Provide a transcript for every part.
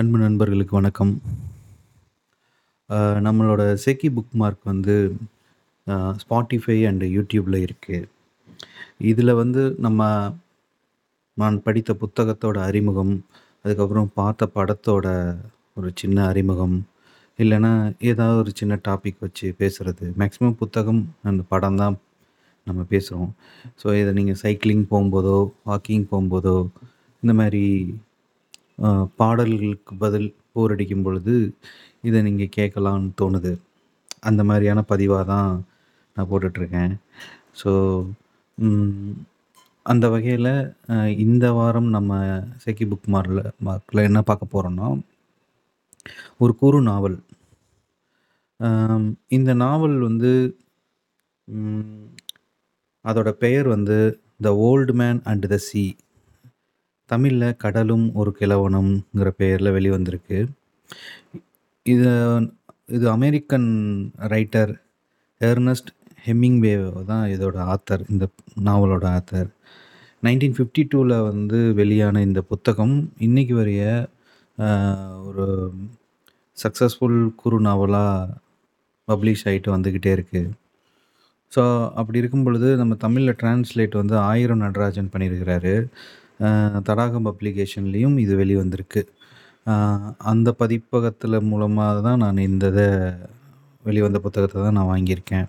நண்பு நண்பர்களுக்கு வணக்கம். நம்மளோட செக்கி புக் மார்க் வந்து ஸ்பாட்டிஃபை அண்டு யூடியூப்பில் இருக்குது இதில் வந்து நம்ம நான் படித்த புத்தகத்தோட அறிமுகம், அதுக்கப்புறம் பார்த்த படத்தோட ஒரு சின்ன அறிமுகம், இல்லைன்னா ஏதாவது ஒரு சின்ன டாபிக் வச்சு பேசுகிறது மேக்ஸிமம் புத்தகம் அந்த படம் தான் நம்ம பேசுகிறோம் ஸோ இதை நீங்கள் சைக்கிளிங் போகும்போதோ வாக்கிங் போகும்போதோ இந்த மாதிரி பாடல்களுக்கு பதில் போர் அடிக்கும் பொழுது, இதை நீங்கள் கேட்கலான்னு தோணுது. அந்த மாதிரியான பதிவாக தான் நான் போட்டுட்ருக்கேன். ஸோ, அந்த வகையில் இந்த வாரம் நம்ம செக்கி புக் மார்ல மார்க்கில் என்ன பார்க்க போகிறோன்னா ஒரு குறு நாவல். இந்த நாவல் வந்து அதோட பெயர் வந்து "the old man and the sea தமிழில் "கடலும் ஒரு கிழவனும்ங்கிற" பெயரில் வெளிவந்திருக்கு. இது இது அமெரிக்கன் ரைட்டர் எர்னஸ்ட் ஹெம்மிங்வே தான் இதோட ஆத்தர். இந்த நாவலோட ஆத்தர். 1952ல வந்து வெளியான இந்த புத்தகம், இன்றைக்கி வரைய ஒரு சக்சஸ்ஃபுல் குறு நாவலாக பப்ளிஷ் ஆகிட்டு வந்துக்கிட்டே இருக்குது ஸோ, அப்படி இருக்கும் பொழுது நம்ம தமிழில் டிரான்ஸ்லேட் வந்து ஆயிரம் நடராஜன் பண்ணியிருக்கிறாரு. தடாகம் பப்ளிகேஷன்லேயும் இது வெளிவந்திருக்கு. வந்திருக்கு அந்த பதிப்பகத்தில் மூலமாக தான் நான் இந்த வெளிவந்த புத்தகத்தை தான் நான் வாங்கியிருக்கேன்.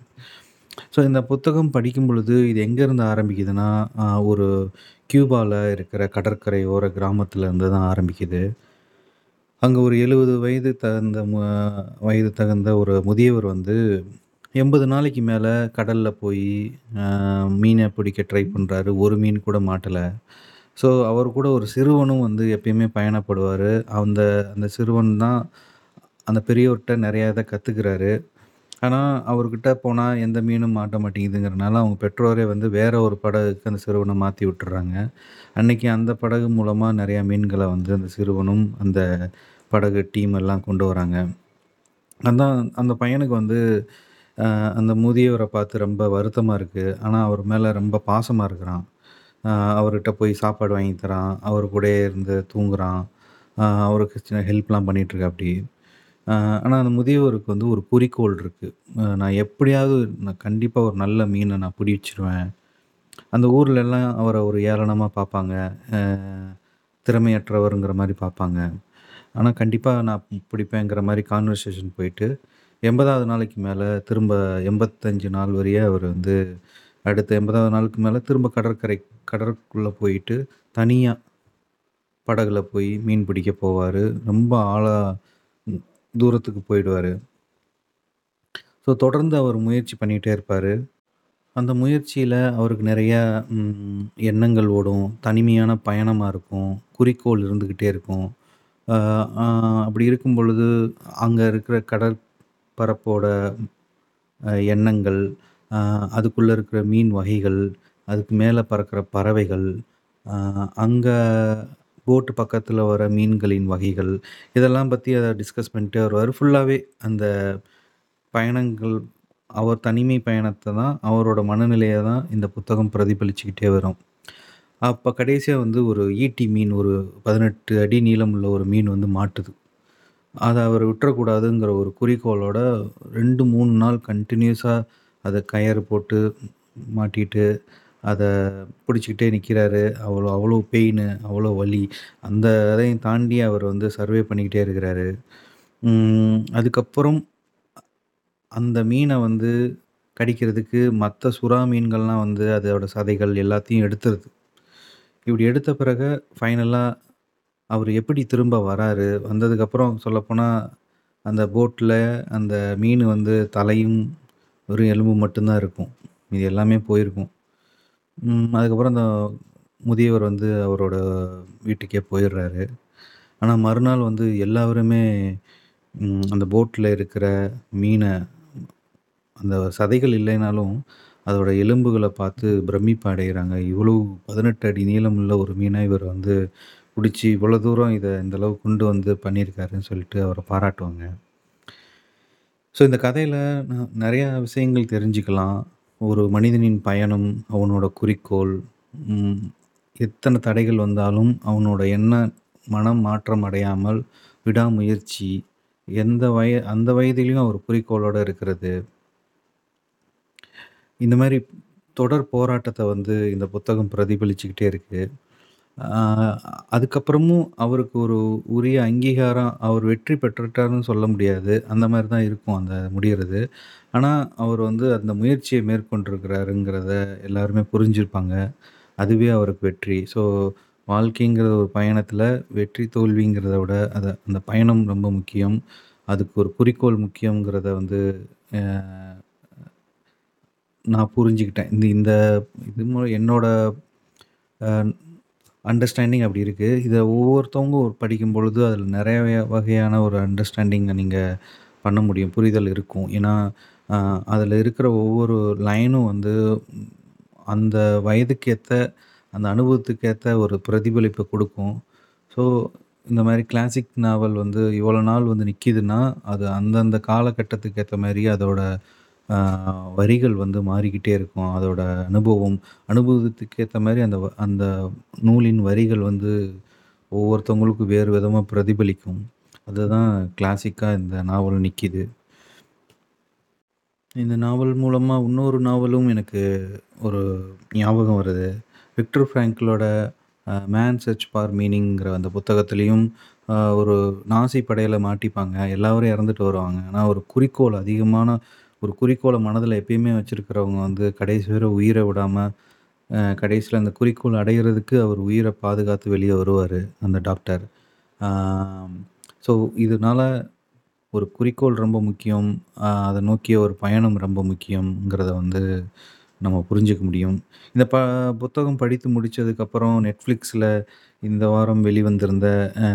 ஸோ, இந்த புத்தகம் படிக்கும் பொழுது இது எங்கேருந்து ஆரம்பிக்குதுன்னா, ஒரு கியூபாவில் இருக்கிற கடற்கரையோர கிராமத்தில் இருந்து தான் ஆரம்பிக்குது. அங்கே ஒரு 70 வயது தகுந்த வயது தகுந்த ஒரு முதியவர் வந்து 80 நாளைக்கு மேலே கடலில் போய் மீனை பிடிக்க ட்ரை பண்ணுறாரு ஒரு மீன் கூட மாட்டலை ஸோ, அவர் கூட ஒரு சிறுவனும் வந்து எப்பயுமே பயணப்படுவார் அந்த அந்த சிறுவன் தான் அந்த பெரியவர்கிட்ட நிறையா இதை கற்றுக்கிறாரு ஆனால் அவர்கிட்ட போனால் எந்த மீனும் மாட்ட மாட்டேங்குதுங்கிறனால, அவங்க பெற்றோரே வந்து வேற ஒரு படகுக்கு அந்த சிறுவனை மாற்றி விட்டுறாங்க அன்றைக்கி அந்த படகு மூலமாக நிறையா மீன்களை வந்து அந்த சிறுவனும், அந்த படகு டீம் எல்லாம் கொண்டு வராங்க. அதான் அந்த பையனுக்கு வந்து அந்த முதியவரை பார்த்து ரொம்ப வருத்தமாக இருக்குது ஆனால் அவர் மேலே ரொம்ப பாசமாக இருக்கிறான். அவர்கிட்ட போய் சாப்பாடு வாங்கி தரான். அவர் கூடயே இருந்து தூங்குறான். அவருக்கு சின்ன ஹெல்ப்லாம் பண்ணிட்டுருக்காப்படி. ஆனால் அந்த முதியவருக்கு வந்து ஒரு குறிக்கோள் இருக்குது நான் எப்படியாவது நான் கண்டிப்பாக ஒரு நல்ல மீனை நான் பிடிச்சிருவேன். அந்த ஊர்லெல்லாம் அவரை ஒரு ஏளனமாக பார்ப்பாங்க. திறமையற்றவருங்கிற மாதிரி பார்ப்பாங்க. ஆனால் கண்டிப்பாக நான் பிடிப்பேங்கிற மாதிரி கான்வர்சேஷன் போயிட்டு, 80வது நாளைக்கு மேலே திரும்ப 85 நாள் வரைய அவர் வந்து அடுத்த 80வது நாளுக்கு மேலே திரும்ப கடற்கரை கடற்குள்ளே போயிட்டு, தனியாக படகுல போய் மீன் பிடிக்க போவார் ரொம்ப ஆழா தூரத்துக்கு போயிடுவார் ஸோ, தொடர்ந்து அவர் முயற்சி பண்ணிகிட்டே இருப்பார் அந்த முயற்சியில் அவருக்கு நிறையா எண்ணங்கள் ஓடும். தனிமையான பயணமாக இருக்கும். குறிக்கோள் இருந்துக்கிட்டே இருக்கும். அப்படி இருக்கும் பொழுது, அங்கே இருக்கிற கடற்பரப்போட எண்ணங்கள், அதுக்குள்ளே இருக்கிற மீன் வகைகள், அதுக்கு மேலே பறக்கிற பறவைகள், அங்கே போட்டு பக்கத்தில் வர மீன்களின் வகைகள், இதெல்லாம் பற்றி அதை டிஸ்கஸ் பண்ணிட்டே வருவார் ஃபுல்லாகவே அந்த பயணங்கள் அவர் தனிமை பயணத்தை தான், அவரோட மனநிலையை தான் இந்த புத்தகம் பிரதிபலிச்சுக்கிட்டே வரும். அப்போ கடைசியாக வந்து ஒரு ஈட்டி மீன், ஒரு 18 அடி நீளம் உள்ள ஒரு மீன் வந்து மாட்டுது. அதை அவர் விட்டுறக்கூடாதுங்கிற ஒரு குறிக்கோளோட 2, 3 நாள் கண்டினியூஸாக அதை கயறு போட்டு மாட்டிட்டு, அதை பிடிச்சிக்கிட்டே நிற்கிறாரு அவ்வளோ அவ்வளோ பெயினு, அவ்வளோ வலி. அந்த அதையும் தாண்டி அவர் வந்து சர்வே பண்ணிக்கிட்டே இருக்கிறாரு. அதுக்கப்புறம் அந்த மீனை வந்து கடிக்கிறதுக்கு மற்ற சுறா மீன்கள்லாம் வந்து அதோட சதைகள் எல்லாத்தையும் எடுத்துருது. இப்படி எடுத்த பிறகு ஃபைனலாக அவர் எப்படி திரும்ப வராரு? வந்ததுக்கப்புறம் சொல்லப்போனால் அந்த போட்டில் அந்த மீன் வந்து தலையும், வெறும் எலும்பு மட்டும்தான் இருக்கும். மீதி எல்லாமே போயிருக்கும். அதுக்கப்புறம் அந்த முதியவர் வந்து அவரோட வீட்டுக்கே போயிடுறாரு ஆனால் மறுநாள் வந்து எல்லாருமே அந்த போட்டில் இருக்கிற மீனை அந்த சதைகள் இல்லைனாலும், அதோட எலும்புகளை பார்த்து பிரமிப்பு அடைகிறாங்க இவ்வளோ 18 அடி நீளமுள்ள ஒரு மீனை இவர் வந்து பிடிச்சி இவ்வளோ தூரம் இதை இந்தளவு கொண்டு வந்து பண்ணியிருக்காருன்னு சொல்லிட்டு அவரை பாராட்டுவாங்க. ஸோ, இந்த கதையில் ந நிறையா விஷயங்கள் தெரிஞ்சுக்கலாம். ஒரு மனிதனின் பயணம், அவனோட குறிக்கோள், ம் எத்தன தடைகள் வந்தாலும் அவனோட எண்ண மனம் மாற்றம் அடையாமல் விடாமுயற்சி, எந்த வய அந்த வயதிலயும் அவர் குறிக்கோளோட இருக்கிறது. இந்த மாரி தொடர் போராட்டத்த வந்து இந்த புத்தகம் பிரதிபலிச்சுக்கிட்டே இருக்கு. அதுக்கப்புறமும் அவருக்கு ஒரு உரிய அங்கீகாரம் அவர் வெற்றி பெற்றுட்டாருன்னு சொல்ல முடியாது. அந்த மாதிரி தான் இருக்கும் அந்த முடிகிறது ஆனால் அவர் வந்து அந்த முயற்சியை மேற்கொண்டிருக்கிறாருங்கிறத எல்லாருமே புரிஞ்சிருப்பாங்க. அதுவே அவருக்கு வெற்றி. ஸோ, வாழ்க்கைங்கிற ஒரு பயணத்தில் வெற்றி, தோல்விங்கிறத விட அதை அந்த பயணம் ரொம்ப முக்கியம். அதுக்கு ஒரு குறிக்கோள் முக்கியங்கிறத வந்து நான் புரிஞ்சுக்கிட்டேன். இந்த இந்த இது மு என்னோட அண்டர்ஸ்டாண்டிங் அப்படி இருக்குது இதை ஒவ்வொருத்தவங்க ஒரு படிக்கும்பொழுது அதில் நிறைய வகையான ஒரு அண்டர்ஸ்டாண்டிங்கை நீங்கள் பண்ண முடியும். புரிதல் இருக்கும். ஏன்னா, அதில் இருக்கிற ஒவ்வொரு லைனும் வந்து அந்த வயதுக்கேற்ற அந்த அனுபவத்துக்கு ஒரு பிரதிபலிப்பை கொடுக்கும் ஸோ, இந்த மாதிரி கிளாசிக் நாவல் வந்து இவ்வளோ நாள் வந்து நிற்கிதுன்னா அது அந்தந்த காலகட்டத்துக்கு ஏற்ற மாதிரி அதோட வரிகள் வந்து மாறிக்கிட்டே இருக்கும். அதோட அனுபவம், அனுபவத்துக்கு ஏற்ற மாதிரி அந்த வ அந்த நூலின் வரிகள் வந்து ஒவ்வொருத்தவங்களுக்கும் வேறு விதமாக பிரதிபலிக்கும். அதுதான் கிளாசிக்காக இந்த நாவல் நிற்கிது இந்த நாவல் மூலமாக இன்னொரு நாவலும் எனக்கு ஒரு ஞாபகம் வருது. விக்டர் ஃப்ராங்க்லோட மேன் சர்ச் ஃபார் மீனிங்கிற அந்த புத்தகத்துலேயும் ஒரு நாசி படையில் மாட்டிப்பாங்க. எல்லோரும் இறந்துட்டு வருவாங்க. ஆனால் ஒரு குறிக்கோள் அதிகமான ஒரு குறிக்கோளை மனதில் எப்பயுமே வச்சுருக்கிறவங்க வந்து கடைசி வரை உயிரை விடாமல் கடைசியில் அந்த குறிக்கோள் அடைகிறதுக்கு அவர் உயிரை பாதுகாத்து வெளியே வருவார் அந்த டாக்டர். ஸோ, இதனால ஒரு குறிக்கோள் ரொம்ப முக்கியம். அதை நோக்கிய ஒரு பயணம் ரொம்ப முக்கியங்கிறத வந்து நம்ம புரிஞ்சுக்க முடியும். இந்த ப புத்தகம் படித்து முடித்ததுக்கப்புறம் நெட்ஃப்ளிக்ஸில் இந்த வாரம் வெளிவந்திருந்த அ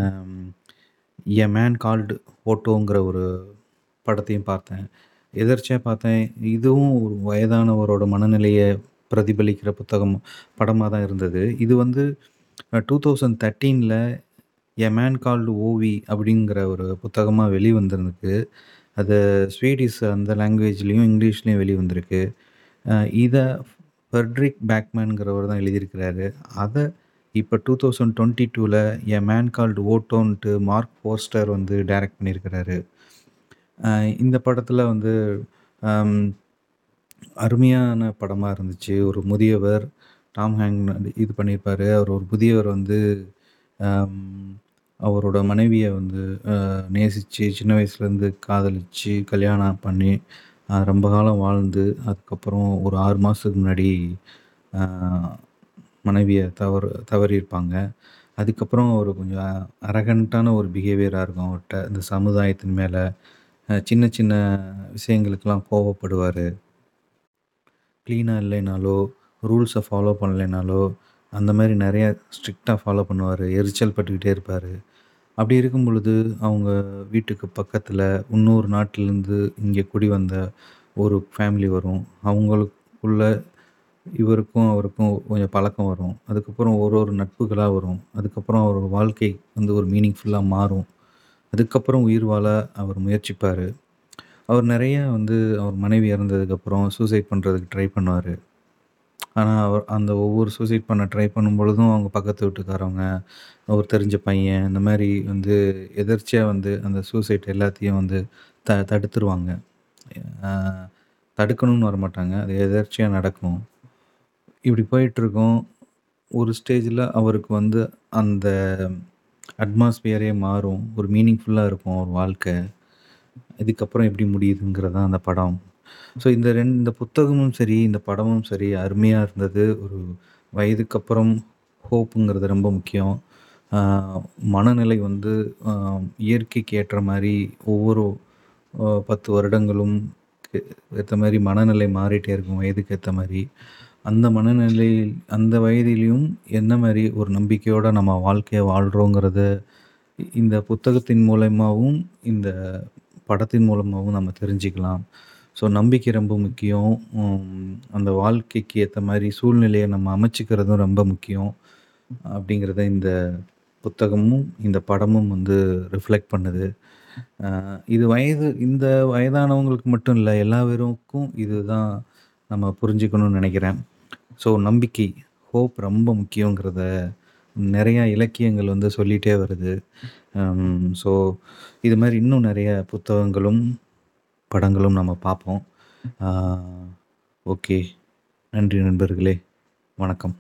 எ மேன் கால்டு ஓட்டோங்கிற ஒரு படத்தையும் பார்த்தேன். எதர்ச்சியா பார்த்தேன். இதுவும் ஒரு வயதானவரோட மனநிலையை பிரதிபலிக்கிற புத்தகம் படமாக தான் இருந்தது. இது வந்து டூ தௌசண்ட் தேர்ட்டீனில் எ மேன் கால்டு ஓவி அப்படிங்கிற ஒரு புத்தகமாக வெளிவந்திருக்கு. அது ஸ்வீடிஷ் அந்த லாங்குவேஜ்லேயும் இங்கிலீஷ்லேயும் வெளிவந்திருக்கு. இதை ஃபெர்ட்ரிக் பேக்மேனுங்கிறவர் பேக்மேன்ங்கிறவர் தான் எழுதியிருக்கிறாரு. அதை இப்போ டூ தௌசண்ட் டுவெண்ட்டி டூவில் எ மேன் கால்டு ஓட்டோன்ட்டு மார்க் போஸ்டர் வந்து டைரக்ட் பண்ணியிருக்கிறாரு. இந்த படத்தில் வந்து அருமையான படமாக இருந்துச்சு. ஒரு முதியவர் டாம் ஹாங்க் இது பண்ணியிருப்பார் அவர் ஒரு புதியவர் வந்து அவரோட மனைவியை வந்து நேசித்து சின்ன வயசுலேருந்து காதலித்து கல்யாணம் பண்ணி, ரொம்ப காலம் வாழ்ந்து, அதுக்கப்புறம் ஒரு ஆறு மாதத்துக்கு முன்னாடி மனைவியை தவறு தவறியிருப்பாங்க. அதுக்கப்புறம் அவர் கொஞ்சம் அரகன்ட்டான ஒரு பிஹேவியராக இருக்கும் அவர்கிட்ட இந்த சமுதாயத்தின் மேலே சின்ன சின்ன விஷயங்களுக்கெல்லாம் கோவப்படுவார் க்ளீனாக இல்லைனாலோ, ரூல்ஸை ஃபாலோ பண்ணலைனாலோ, அந்த மாதிரி நிறையா ஸ்ட்ரிக்டாக ஃபாலோ பண்ணுவார் எரிச்சல் பட்டுக்கிட்டே இருப்பார் அப்படி இருக்கும் பொழுது, அவங்க வீட்டுக்கு பக்கத்தில் இன்னொரு நாட்டிலேருந்து இங்கே குடி வந்த ஒரு ஃபேமிலி வரும். அவங்களுக்குள்ள இவருக்கும் அவருக்கும் கொஞ்சம் பழக்கம் வரும். அதுக்கப்புறம் ஒரு ஒரு நட்புகளாக வரும். அதுக்கப்புறம் அவரோட வாழ்க்கை வந்து ஒரு மீனிங்ஃபுல்லாக மாறும். அதுக்கப்புறம் உயிர் வாழ அவர் முயற்சிப்பார் அவர் நிறைய வந்து அவர் மனைவி இறந்ததுக்கப்புறம் சூசைட் பண்ணுறதுக்கு ட்ரை பண்ணுவார் ஆனால் அவர் அந்த ஒவ்வொரு சூசைட் பண்ண ட்ரை பண்ணும்பொழுதும், அவங்க பக்கத்து வீட்டுக்காரவங்க, அவர் தெரிஞ்ச பையன், இந்த மாதிரி வந்து எதர்ச்சியாக வந்து அந்த சூசைட் எல்லாத்தையும் வந்து த தடுத்துருவாங்க. தடுக்கணும்னு வரமாட்டாங்க. அது எதர்ச்சியாக நடக்கும். இப்படி போயிட்டுருக்கோம் ஒரு ஸ்டேஜில் அவருக்கு வந்து அந்த அட்மாஸ்பியரே மாறும். ஒரு மீனிங்ஃபுல்லாக இருக்கும் ஒரு வாழ்க்கை. இதுக்கப்புறம் எப்படி முடியுதுங்கிறது தான் அந்த படம். ஸோ இந்த ரெண்டு இந்த புத்தகமும் சரி, இந்த படமும் சரி அருமையாக இருந்தது. ஒரு வயதுக்கு அப்புறம் ஹோப்புங்கிறது ரொம்ப முக்கியம். மனநிலை வந்து இயற்கைக்கு ஏற்ற மாதிரி ஒவ்வொரு பத்து வருடங்களும் ஏற்ற மாதிரி மனநிலை மாறிட்டே இருக்கும் வயதுக்கு ஏற்ற மாதிரி அந்த மனநிலையில் அந்த வயதிலையும் என்ன மாதிரி ஒரு நம்பிக்கையோடு நம்ம வாழ்க்கையை வாழ்கிறோங்கிறத இந்த புத்தகத்தின் மூலயமாவும் இந்த படத்தின் மூலமாகவும் நம்ம தெரிஞ்சுக்கலாம். ஸோ நம்பிக்கை ரொம்ப முக்கியம். அந்த வாழ்க்கைக்கு ஏற்ற மாதிரி சூழ்நிலையை நம்ம அமைச்சிக்கிறதும் ரொம்ப முக்கியம். அப்படிங்கிறத இந்த புத்தகமும், இந்த படமும் வந்து ரிஃப்ளெக்ட் பண்ணுது. இது வயது இந்த வயதானவங்களுக்கு மட்டும் இல்லை எல்லா பேருக்கும் இதுதான் நம்ம புரிஞ்சுக்கணும்னு நினைக்கிறேன் ஸோ நம்பிக்கை, ஹோப் ரொம்ப முக்கியங்கிறத நிறையா இலக்கியங்கள் வந்து சொல்லிகிட்டே வருது. Um, ஸோ இது மாதிரி இன்னும் நிறைய புத்தகங்களும் படங்களும் நம்ம பார்ப்போம். Uh, ஓகே நன்றி நண்பர்களே. வணக்கம்.